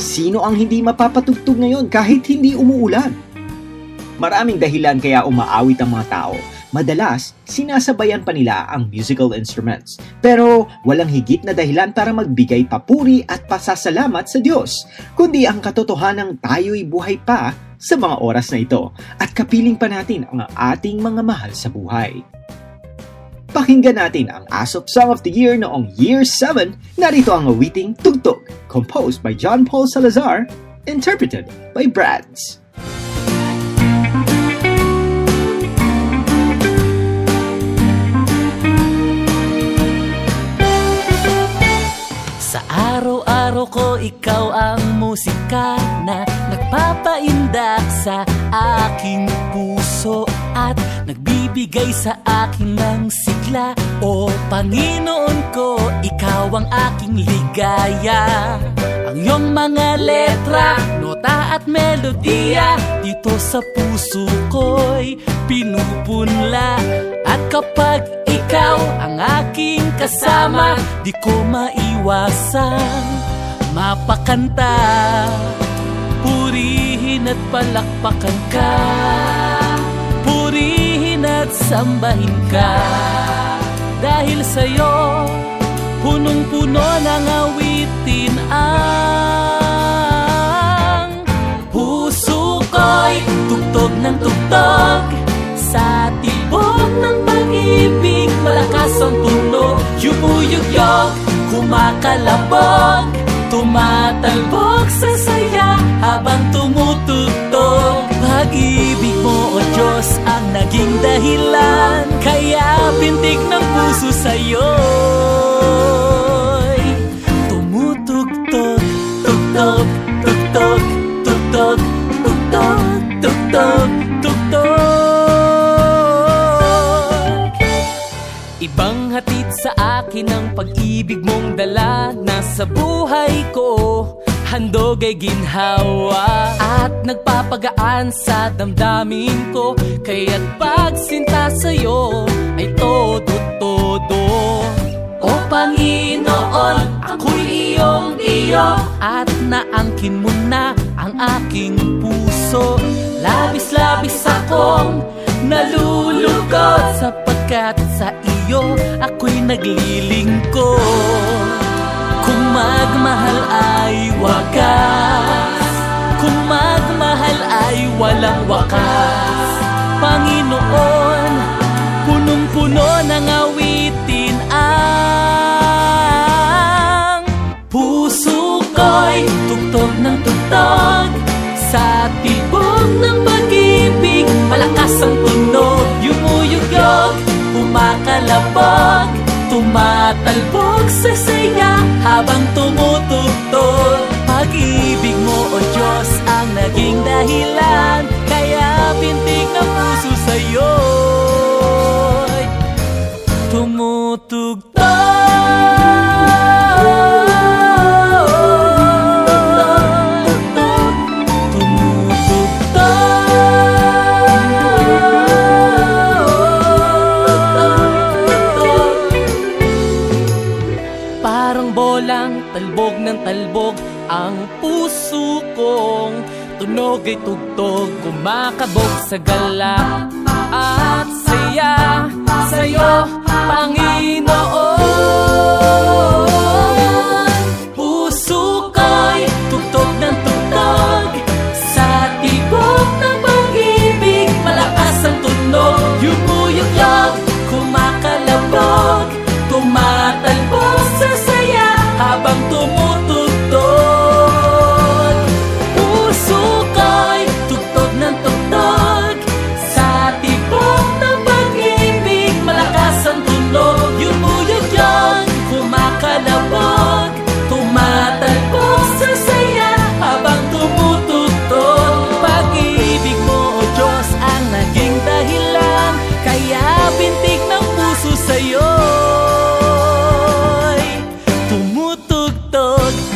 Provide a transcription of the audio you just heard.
Sino ang hindi mapapatugtog ngayon kahit hindi umuulan? Maraming dahilan kaya umaawit ang mga tao. Madalas, sinasabayan pa nila ang musical instruments. Pero walang higit na dahilan para magbigay papuri at pasasalamat sa Diyos, kundi ang katotohanang tayo'y buhay pa sa mga oras na ito at kapiling pa natin ang ating mga mahal sa buhay. Pakinggan natin ang Asop Song of the Year noong Year 7. Narito ang awiting Tugtog, composed by John Paul Salazar, interpreted by Brads. Sa araw-araw ko ikaw ang musika na nagpapaindak sa aking puso at nagbibigay sa akin ng sigla. O Panginoon ko, ikaw ang aking ligaya. Ang iyong mga letra, nota at melodiya Dito sa puso ko'y pinupunla At kapag ikaw ang aking kasama Di ko maiwasan. Mapakanta Purihin at palakpakan ka sambahin ka Dahil sa'yo Punong-puno ng awitin ang Puso ko'y tugtog ng tugtog. Sa tibok ng pag-ibig Malakas ang tunog Yumuyugyog, kumakalabog Tumatalbog tugtog, tugtog, tugtog, tugtog, tugtog Ibang hatid sa akin ang pag-ibig mong dala. Nasa buhay ko Handog ay ginhawa. At nagpapagaan sa damdamin ko. Kaya't pagsinta sa'yo Ay todo-todo. O Panginoon, ako'y iyong iyo At naangkin mo na ang aking puso. Labis-labis akong nalulugod Sapagkat sa iyo ako'y naglilingkod. Kung magmahal ay wagas Kung magmahal ay walang wakas. Panginoon, tugtog Sa tibok ng pag-ibig. Malakas ang tunog, yumuyugyog Kumakalabog, tumatalbog sa saya Habang tumutugtog. Pag-ibig mo, O Diyos, ang naging dahilan Kaya pintig ng puso sa'yo'y tumutugtog Parang bolang talbog ng talbog Ang puso kong tunog ay tugtog Kumakabog sa gala. At 阿邦多。look